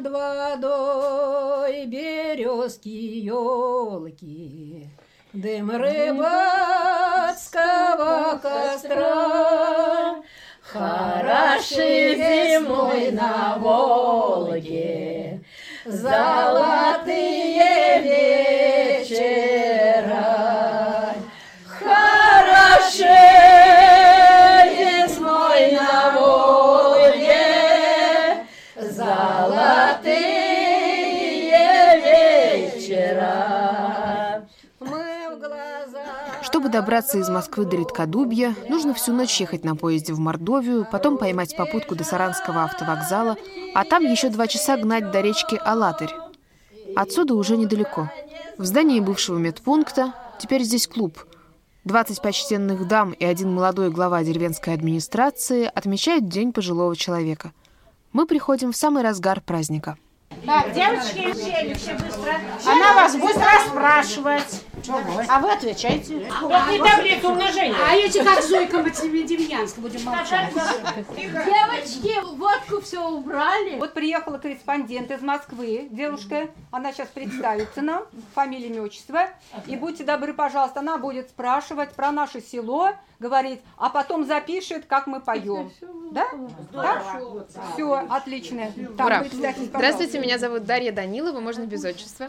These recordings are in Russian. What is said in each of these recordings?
над водой березки, елки, дым рыбацкого костра. Хороши зимой на Волге, золотые Чтобы добраться из Москвы до Редкодубья, нужно всю ночь ехать на поезде в Мордовию, потом поймать попутку до Саранского автовокзала, а там еще два часа гнать до речки Алатырь. Отсюда уже недалеко. В здании бывшего медпункта теперь здесь клуб. 20 почтенных дам и один молодой глава деревенской администрации отмечают День пожилого человека. Мы приходим в самый разгар праздника. Так, девочки, все быстро. Она вас будет расспрашивать. А вы отвечайте. Вот не таблицу умножения. А эти как Зойка Демьянска будем молчать. Девочки, водку все убрали. Вот приехала корреспондент из Москвы, девушка, она сейчас представится нам, фамилия, имя, отчество, и будьте добры, пожалуйста, она будет спрашивать про наше село, говорить, а потом запишет, как мы поем. Да? Так? Все, отлично. Ура. Здравствуйте, меня зовут Дарья Данилова, можно без отчества.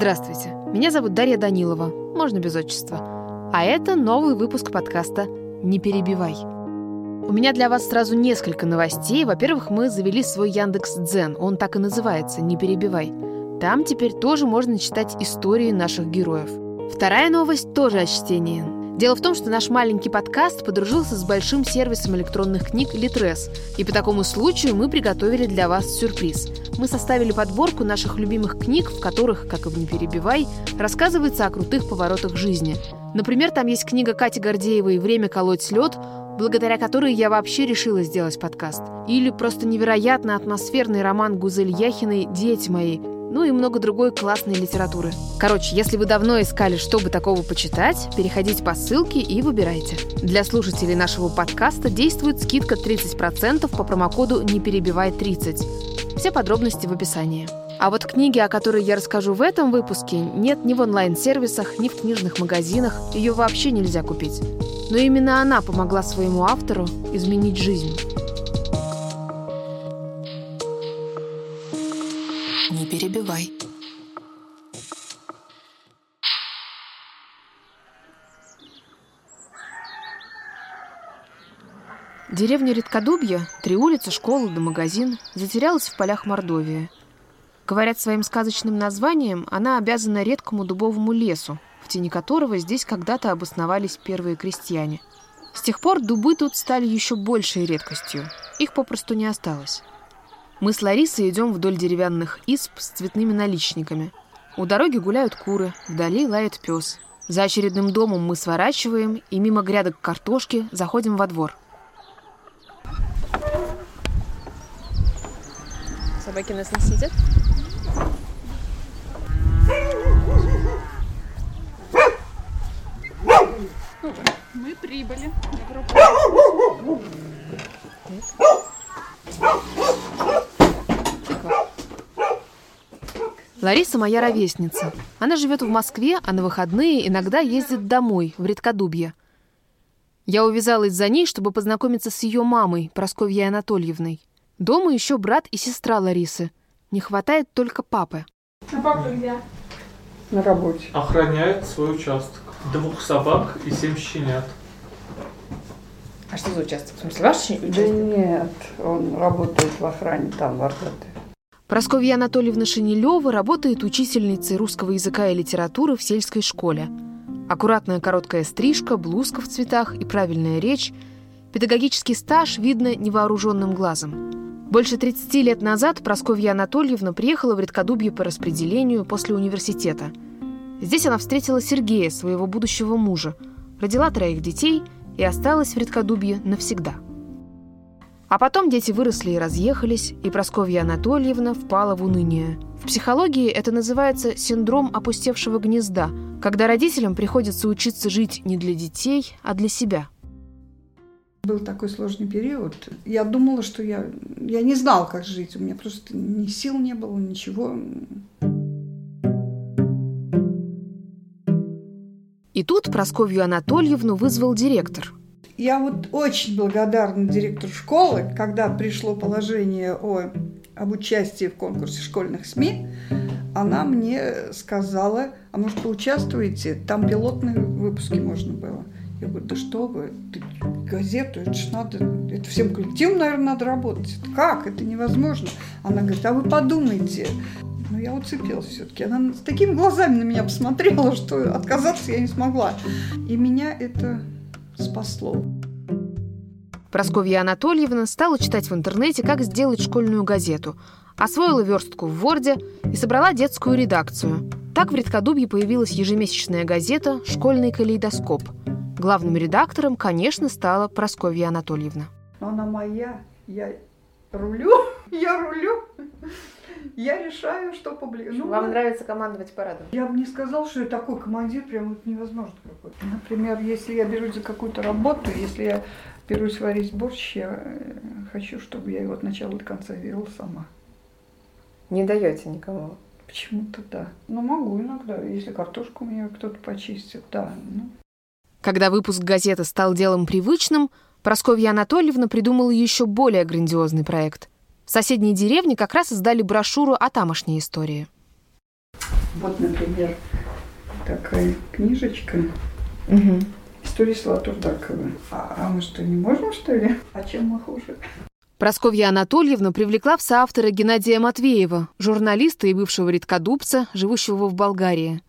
Здравствуйте, меня зовут Дарья Данилова, можно без отчества. А это новый выпуск подкаста «Не перебивай». У меня для вас сразу несколько новостей. Во-первых, мы завели свой Яндекс Дзен, он так и называется «Не перебивай». Там теперь тоже можно читать истории наших героев. Вторая новость тоже о чтении. Дело в том, что наш маленький подкаст подружился с большим сервисом электронных книг Литрес, и по такому случаю мы приготовили для вас сюрприз. Мы составили подборку наших любимых книг, в которых, как и в «Не перебивай», рассказывается о крутых поворотах жизни. Например, там есть книга Кати Гордеевой «Время колоть лед», благодаря которой я вообще решила сделать подкаст. Или просто невероятно атмосферный роман Гузель Яхиной «Дети мои», ну и много другой классной литературы. Короче, если вы давно искали, чтобы такого почитать, переходите по ссылке и выбирайте. Для слушателей нашего подкаста действует скидка 30% по промокоду «Не перебивай 30». Все подробности в описании. А вот книги, о которой я расскажу в этом выпуске, нет ни в онлайн-сервисах, ни в книжных магазинах. Ее вообще нельзя купить. Но именно она помогла своему автору изменить жизнь. Перебивай. Деревня Редкодубья, три улицы, школа да магазин, затерялась в полях Мордовии. Говорят, своим сказочным названием она обязана редкому дубовому лесу, в тени которого здесь когда-то обосновались первые крестьяне. С тех пор дубы тут стали еще большей редкостью. Их попросту не осталось. Мы с Ларисой идем вдоль деревянных исп с цветными наличниками. У дороги гуляют куры, вдали лает пес. За очередным домом мы сворачиваем и мимо грядок картошки заходим во двор. Собаки нас не сидят. Мы прибыли. Лариса моя ровесница. Она живет в Москве, а на выходные иногда ездит домой, в Редкодубье. Я увязалась за ней, чтобы познакомиться с ее мамой, Просковьей Анатольевной. Дома еще брат и сестра Ларисы. Не хватает только папы. А папа где? На работе. Охраняет свой участок. Двух собак и семь щенят. А что за участок? В смысле, ваш участок? Да нет, он работает в охране там, в Аркадии. Просковья Анатольевна Шинелева работает учительницей русского языка и литературы в сельской школе. Аккуратная короткая стрижка, блузка в цветах и правильная речь. Педагогический стаж видно невооруженным глазом. Больше 30 лет назад Просковья Анатольевна приехала в Редкодубье по распределению после университета. Здесь она встретила Сергея, своего будущего мужа, родила троих детей и осталась в Редкодубье навсегда. А потом дети выросли и разъехались, и Просковья Анатольевна впала в уныние. В психологии это называется синдром опустевшего гнезда, когда родителям приходится учиться жить не для детей, а для себя. Был такой сложный период. Я думала, что я я не знала, как жить. У меня просто ни сил не было, ничего. И тут Просковью Анатольевну вызвал директор. Я вот очень благодарна директору школы, когда пришло положение о, об участии в конкурсе школьных СМИ, она мне сказала, а может поучаствуете, там пилотные выпуски можно было. Я говорю, да что вы, газету, это ж надо, это всем коллективом, наверное, надо работать. Это как? Это невозможно. Она говорит, а вы подумайте. Ну, я уцепилась все-таки. Она с такими глазами на меня посмотрела, что отказаться я не смогла. И меня это спасло. Просковья Анатольевна стала читать в интернете, как сделать школьную газету, освоила верстку в Ворде и собрала детскую редакцию. Так в Редкодубье появилась ежемесячная газета «Школьный калейдоскоп». Главным редактором, конечно, стала Просковья Анатольевна. Но она моя, я рулю, я рулю. Я решаю, что публиковать. Ну, Вам нравится командовать парадом? Я бы не сказал, что я такой командир, прям вот невозможно какой-то. Например, если я берусь за какую-то работу, если я берусь варить борщ, я э, хочу, чтобы я его от начала до конца варила сама. Не даете никому? Почему-то да. Ну, могу иногда, если картошку мне кто-то почистит, да. Ну. Когда выпуск газеты стал делом привычным, Просковья Анатольевна придумала еще более грандиозный проект. В соседней деревне как раз издали брошюру о тамошней истории. Вот, например, такая книжечка. Угу. История села Турдакова. А, а мы что, не можем, что ли? А чем мы хуже? Просковья Анатольевна привлекла в соавтора Геннадия Матвеева, журналиста и бывшего редкодубца, живущего в Болгарии.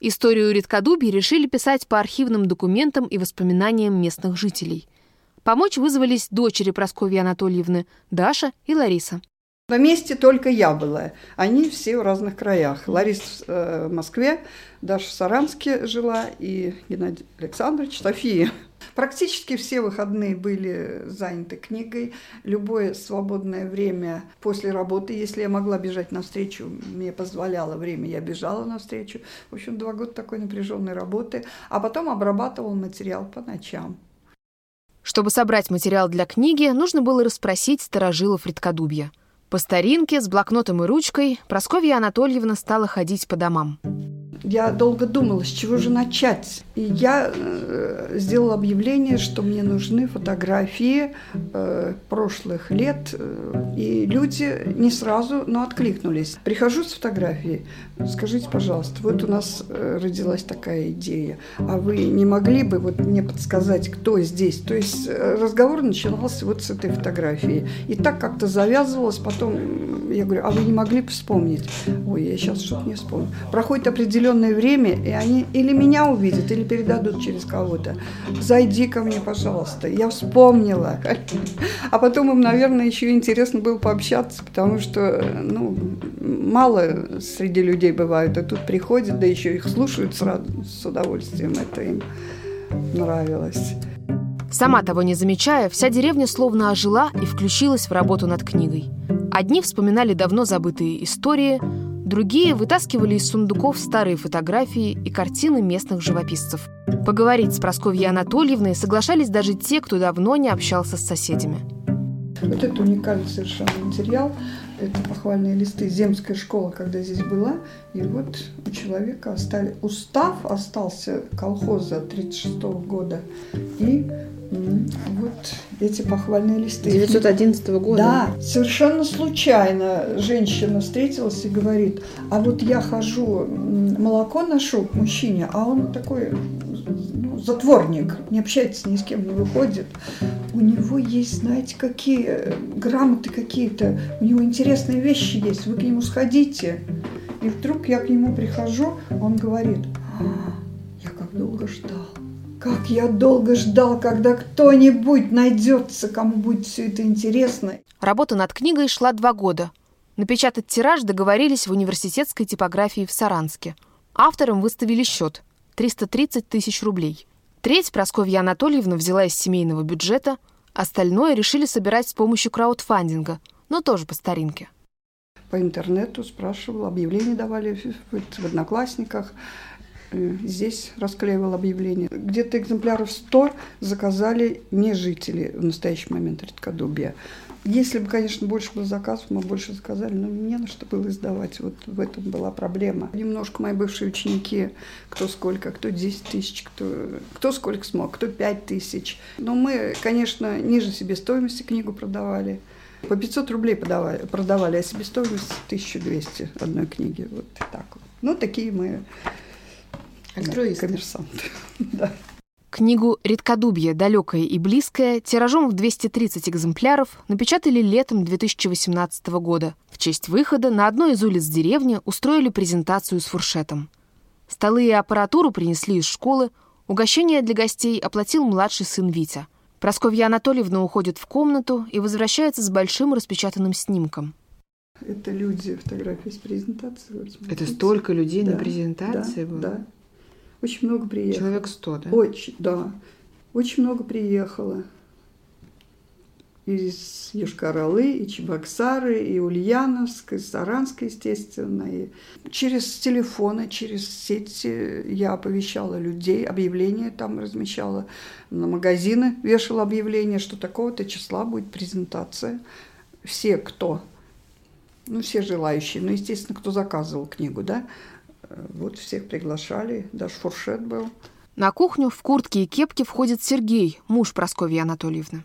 Историю редкодубья решили писать по архивным документам и воспоминаниям местных жителей. Помочь вызвались дочери Прасковьи Анатольевны, Даша и Лариса. На месте только я была. Они все в разных краях. Лариса э, в Москве, Даша в Саранске жила и Геннадий Александрович в Софии. Практически все выходные были заняты книгой. Любое свободное время после работы, если я могла бежать навстречу, мне позволяло время, я бежала навстречу. В общем, два года такой напряженной работы. А потом обрабатывал материал по ночам. Чтобы собрать материал для книги, нужно было расспросить старожилов редкодубья. По старинке, с блокнотом и ручкой, Просковья Анатольевна стала ходить по домам. Я долго думала, с чего же начать. И я э, сделала объявление, что мне нужны фотографии э, прошлых лет. Э, и люди не сразу, но откликнулись. Прихожу с фотографией. Скажите, пожалуйста, вот у нас э, родилась такая идея. А вы не могли бы вот мне подсказать, кто здесь? То есть э, разговор начинался вот с этой фотографии. И так как-то завязывалось. Потом я говорю, а вы не могли бы вспомнить? Ой, я сейчас что-то не вспомню. Проходит определенное время, и они или меня увидят, или передадут через кого-то. Зайди ко мне, пожалуйста. Я вспомнила. А потом им, наверное, еще интересно было пообщаться, потому что, ну, мало среди людей бывает, а тут приходят, да еще их слушают сразу, с удовольствием. Это им нравилось. Сама того не замечая, вся деревня словно ожила и включилась в работу над книгой. Одни вспоминали давно забытые истории, Другие вытаскивали из сундуков старые фотографии и картины местных живописцев. Поговорить с Просковьей Анатольевной соглашались даже те, кто давно не общался с соседями. Вот это уникальный совершенно материал. Это похвальные листы земской школы, когда здесь была. И вот у человека остали, устав остался колхоза 1936 года. И вот эти похвальные листы. 911 года? Да, совершенно случайно женщина встретилась и говорит, а вот я хожу, молоко ношу к мужчине, а он такой ну, затворник, не общается ни с кем, не выходит. У него есть, знаете, какие грамоты какие-то, у него интересные вещи есть, вы к нему сходите. И вдруг я к нему прихожу, он говорит, а, я как долго ждал. Как я долго ждал, когда кто-нибудь найдется, кому будет все это интересно. Работа над книгой шла два года. Напечатать тираж договорились в университетской типографии в Саранске. Авторам выставили счет – 330 тысяч рублей. Треть Просковья Анатольевна взяла из семейного бюджета, остальное решили собирать с помощью краудфандинга, но тоже по старинке. По интернету спрашивал, объявления давали в, в Одноклассниках – Э, здесь расклеивал объявление. Где-то экземпляров 100 заказали не жители в настоящий момент Редкодубья. Если бы, конечно, больше было заказов, мы больше заказали, но не на что было издавать. Вот в этом была проблема. Немножко мои бывшие ученики, кто сколько, кто 10 тысяч, кто, кто сколько смог, кто 5 тысяч. Но мы, конечно, ниже себестоимости книгу продавали. По 500 рублей продавали, продавали а себестоимость 1200 одной книги. Вот так вот. Ну, такие мы Альтруисты. коммерсанты. да. Книгу «Редкодубье. Далекое и близкое» тиражом в 230 экземпляров напечатали летом 2018 года. В честь выхода на одной из улиц деревни устроили презентацию с фуршетом. Столы и аппаратуру принесли из школы, угощение для гостей оплатил младший сын Витя. Просковья Анатольевна уходит в комнату и возвращается с большим распечатанным снимком. Это люди, фотографии с презентации. Вот Это столько людей Да, на презентации да, было? Да. Очень много приехало. Человек сто, да? Очень, да. Очень много приехало. Из Йошкар-Олы, и Чебоксары, и Ульяновск, и Саранск, естественно. И через телефоны, через сети я оповещала людей, объявления там размещала, на магазины вешала объявление, что такого-то числа будет презентация. Все, кто, ну, все желающие, ну, естественно, кто заказывал книгу, да, вот всех приглашали, даже фуршет был. На кухню в куртке и кепке входит Сергей, муж Прасковьи Анатольевны.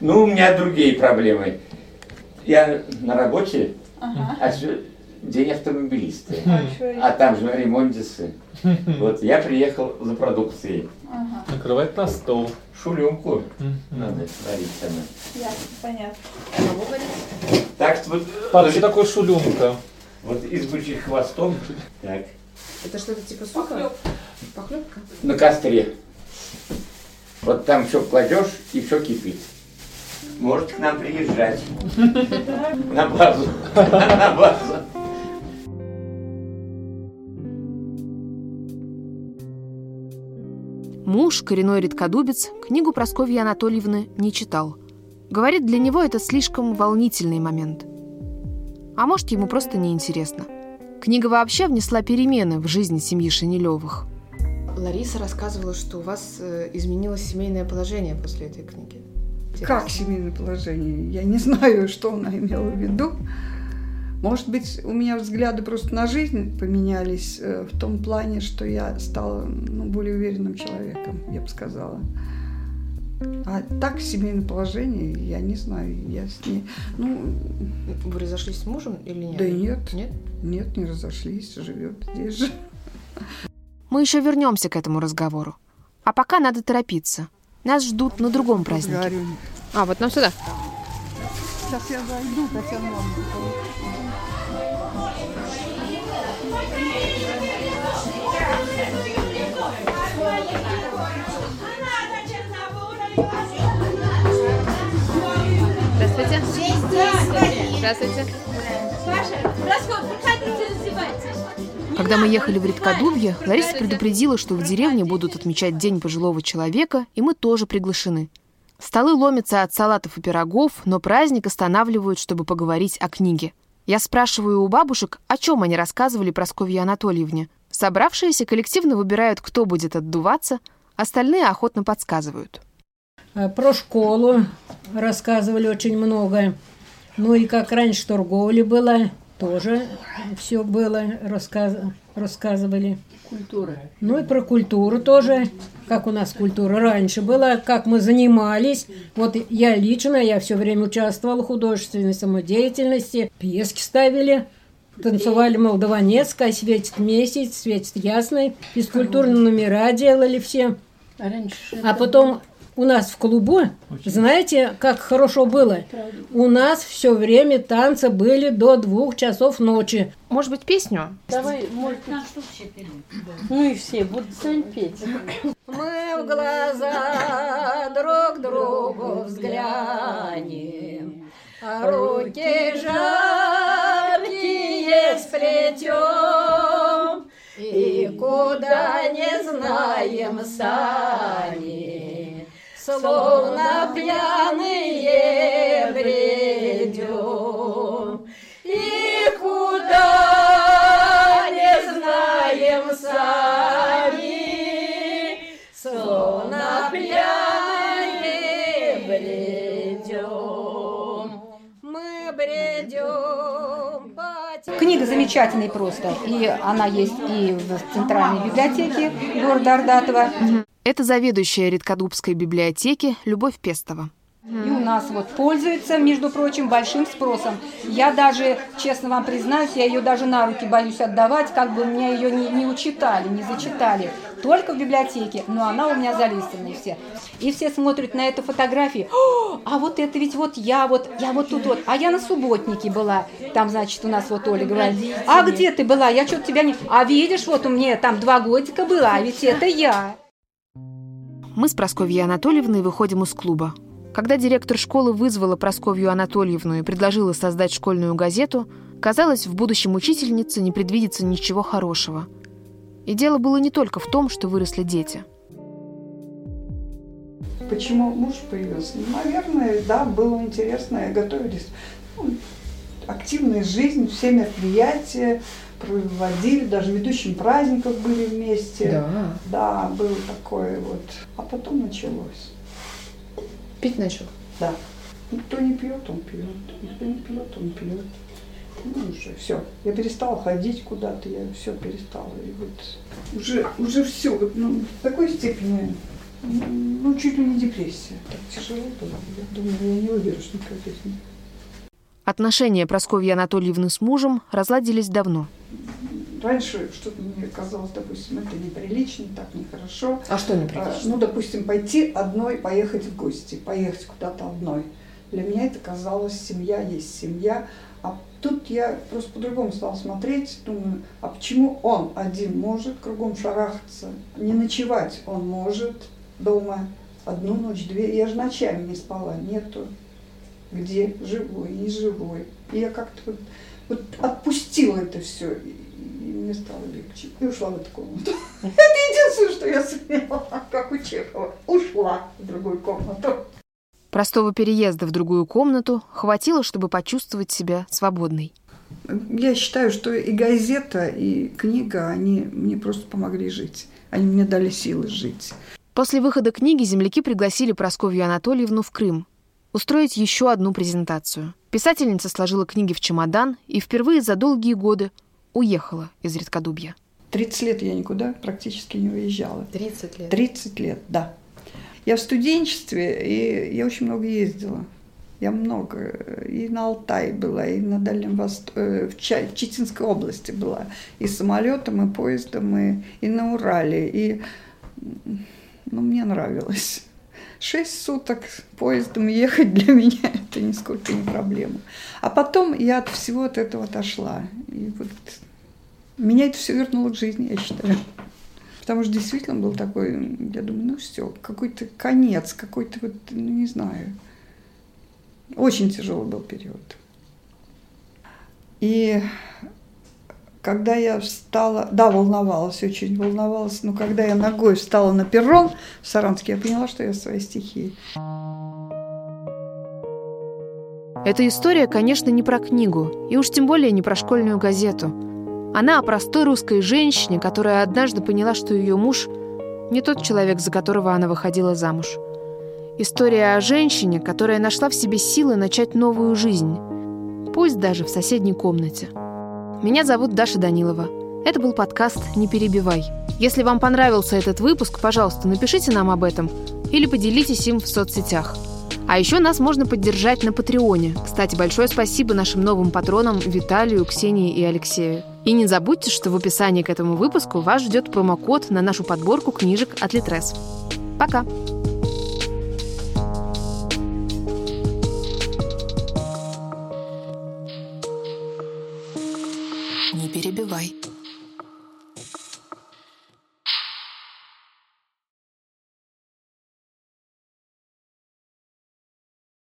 Ну, у меня другие проблемы. Я на работе, а всё- день автомобилиста. А там же ремонтисы. Вот я приехал за продукцией. Накрывать на стол. Шулюмку Мгм. надо варить сама. Ясно, понятно. Так что вот, А, что такое шулюмка? Вот из бычьих хвостом, так, Это что-то типа супа? Похлебка? на костре. Вот там все кладешь и все кипит. Можете к нам приезжать. На базу. На базу. Муж, коренной редкодубец, книгу Прасковьи Анатольевны не читал. Говорит, для него это слишком волнительный момент. А может, ему просто неинтересно. Книга вообще внесла перемены в жизнь семьи Шинелевых. Лариса рассказывала, что у вас э, изменилось семейное положение после этой книги. Как семейное положение? Я не знаю, что она имела в виду. Может быть, у меня взгляды просто на жизнь поменялись э, в том плане, что я стала ну, более уверенным человеком, я бы сказала. А так семейное положение, я не знаю, я с ней... Ну, Вы разошлись с мужем или нет? да нет, Нет? нет, не разошлись, живет здесь же. Мы еще вернемся к этому разговору. А пока надо торопиться. Нас ждут на другом празднике. Говорю, А, вот нам сюда. Сейчас я зайду, Татьяна Ивановна. Здравствуйте. Здравствуйте. Когда мы ехали в Редкодубье, Лариса предупредила, что в деревне будут отмечать День пожилого человека, и мы тоже приглашены. Столы ломятся от салатов и пирогов, но праздник останавливают, чтобы поговорить о книге. Я спрашиваю у бабушек, о чем они рассказывали Прасковье Анатольевне. Собравшиеся коллективно выбирают, кто будет отдуваться, остальные охотно подсказывают. А, Про школу рассказывали очень много. Ну и как раньше торговля была, тоже все было, рассказ... рассказывали. Культура. Ну и про культуру тоже, как у нас культура раньше была, как мы занимались. Вот я лично, я все время участвовала в художественной самодеятельности, пьески ставили, танцевали молдаванецкая, светит месяц, светит ясный, физкультурные номера делали все. А раньше А потом у нас в клубу, знаете, как хорошо было? У нас все время танцы были до двух часов ночи. Может быть, песню? Давай, может, ну и все будут сами петь. Мы в глаза друг другу взглянем, а руки жаркие сплетем, и куда не знаем сами, словно пьяные бредем. И куда не знаем сами, словно пьяные бредем. бредем. Книга замечательная просто. И она есть и в Центральной библиотеке города Ордатова. Это заведующая Редкодубской библиотеки Любовь Пестова. И у нас вот пользуется, между прочим, большим спросом. Я даже, честно вам признаюсь, я ее даже на руки боюсь отдавать, как бы мне ее не, не учитали, не зачитали. Только в библиотеке, но она у меня залистана все. И все смотрят на эту фотографию. а вот это ведь вот я, вот я вот тут вот. А я на субботнике была. Там, значит, у нас вот Оля говорит, а где ты была? Я что-то тебя не... А видишь, вот у меня там два годика была, а ведь это я. Мы с Просковьей Анатольевной выходим из клуба. Когда директор школы вызвала Просковью Анатольевну и предложила создать школьную газету, казалось, в будущем учительнице не предвидится ничего хорошего. И дело было не только в том, что выросли дети. Почему муж появился? Ну, наверное, да, было интересно, готовились. Ну, активная жизнь, все мероприятия проводили, даже ведущим праздников были вместе. Да. Да, было такое вот. А потом началось. Пить начал? Да. Никто не пьет, он пьет. Никто не пьет, он пьет. Ну уже все. Я перестала ходить куда-то, я все перестала. И вот уже, уже все, ну, в такой степени, ну, чуть ли не депрессия. Так тяжело было. Я думаю, я не выберусь никак из них. Отношения Прасковьи Анатольевны с мужем разладились давно. Раньше что-то мне казалось, допустим, это неприлично, так нехорошо. А что неприлично? Ну, допустим, пойти одной, поехать в гости, поехать куда-то одной. Для меня это казалось, семья есть семья. А тут я просто по-другому стала смотреть, думаю, а почему он один может кругом шарахаться, не ночевать он может дома одну ночь, две, я же ночами не спала, нету где живой, не живой. И я как-то вот, вот отпустила это все, и мне стало легче. И ушла в эту комнату. Это единственное, что я сумела, как у Чехова. Ушла в другую комнату. Простого переезда в другую комнату хватило, чтобы почувствовать себя свободной. Я считаю, что и газета, и книга, они мне просто помогли жить. Они мне дали силы жить. После выхода книги земляки пригласили Просковью Анатольевну в Крым устроить еще одну презентацию. Писательница сложила книги в чемодан и впервые за долгие годы уехала из Редкодубья. 30 лет я никуда практически не уезжала. 30 лет? 30 лет, да. Я в студенчестве, и я очень много ездила. Я много. И на Алтае была, и на Дальнем Востоке, в, Ча- в Читинской области была. И самолетом, и поездом, и, и на Урале. И ну, мне нравилось. Шесть суток поездом ехать для меня это нисколько не проблема. А потом я от всего от этого отошла. И вот меня это все вернуло к жизни, я считаю. Потому что действительно был такой, я думаю, ну все, какой-то конец, какой-то вот, ну не знаю. Очень тяжелый был период. И когда я встала, да, волновалась, очень волновалась, но когда я ногой встала на перрон в Саранске, я поняла, что я в своей стихии. Эта история, конечно, не про книгу, и уж тем более не про школьную газету. Она о простой русской женщине, которая однажды поняла, что ее муж не тот человек, за которого она выходила замуж. История о женщине, которая нашла в себе силы начать новую жизнь, пусть даже в соседней комнате. Меня зовут Даша Данилова. Это был подкаст «Не перебивай». Если вам понравился этот выпуск, пожалуйста, напишите нам об этом или поделитесь им в соцсетях – а еще нас можно поддержать на Патреоне. Кстати, большое спасибо нашим новым патронам Виталию, Ксении и Алексею. И не забудьте, что в описании к этому выпуску вас ждет промокод на нашу подборку книжек от Литрес. Пока!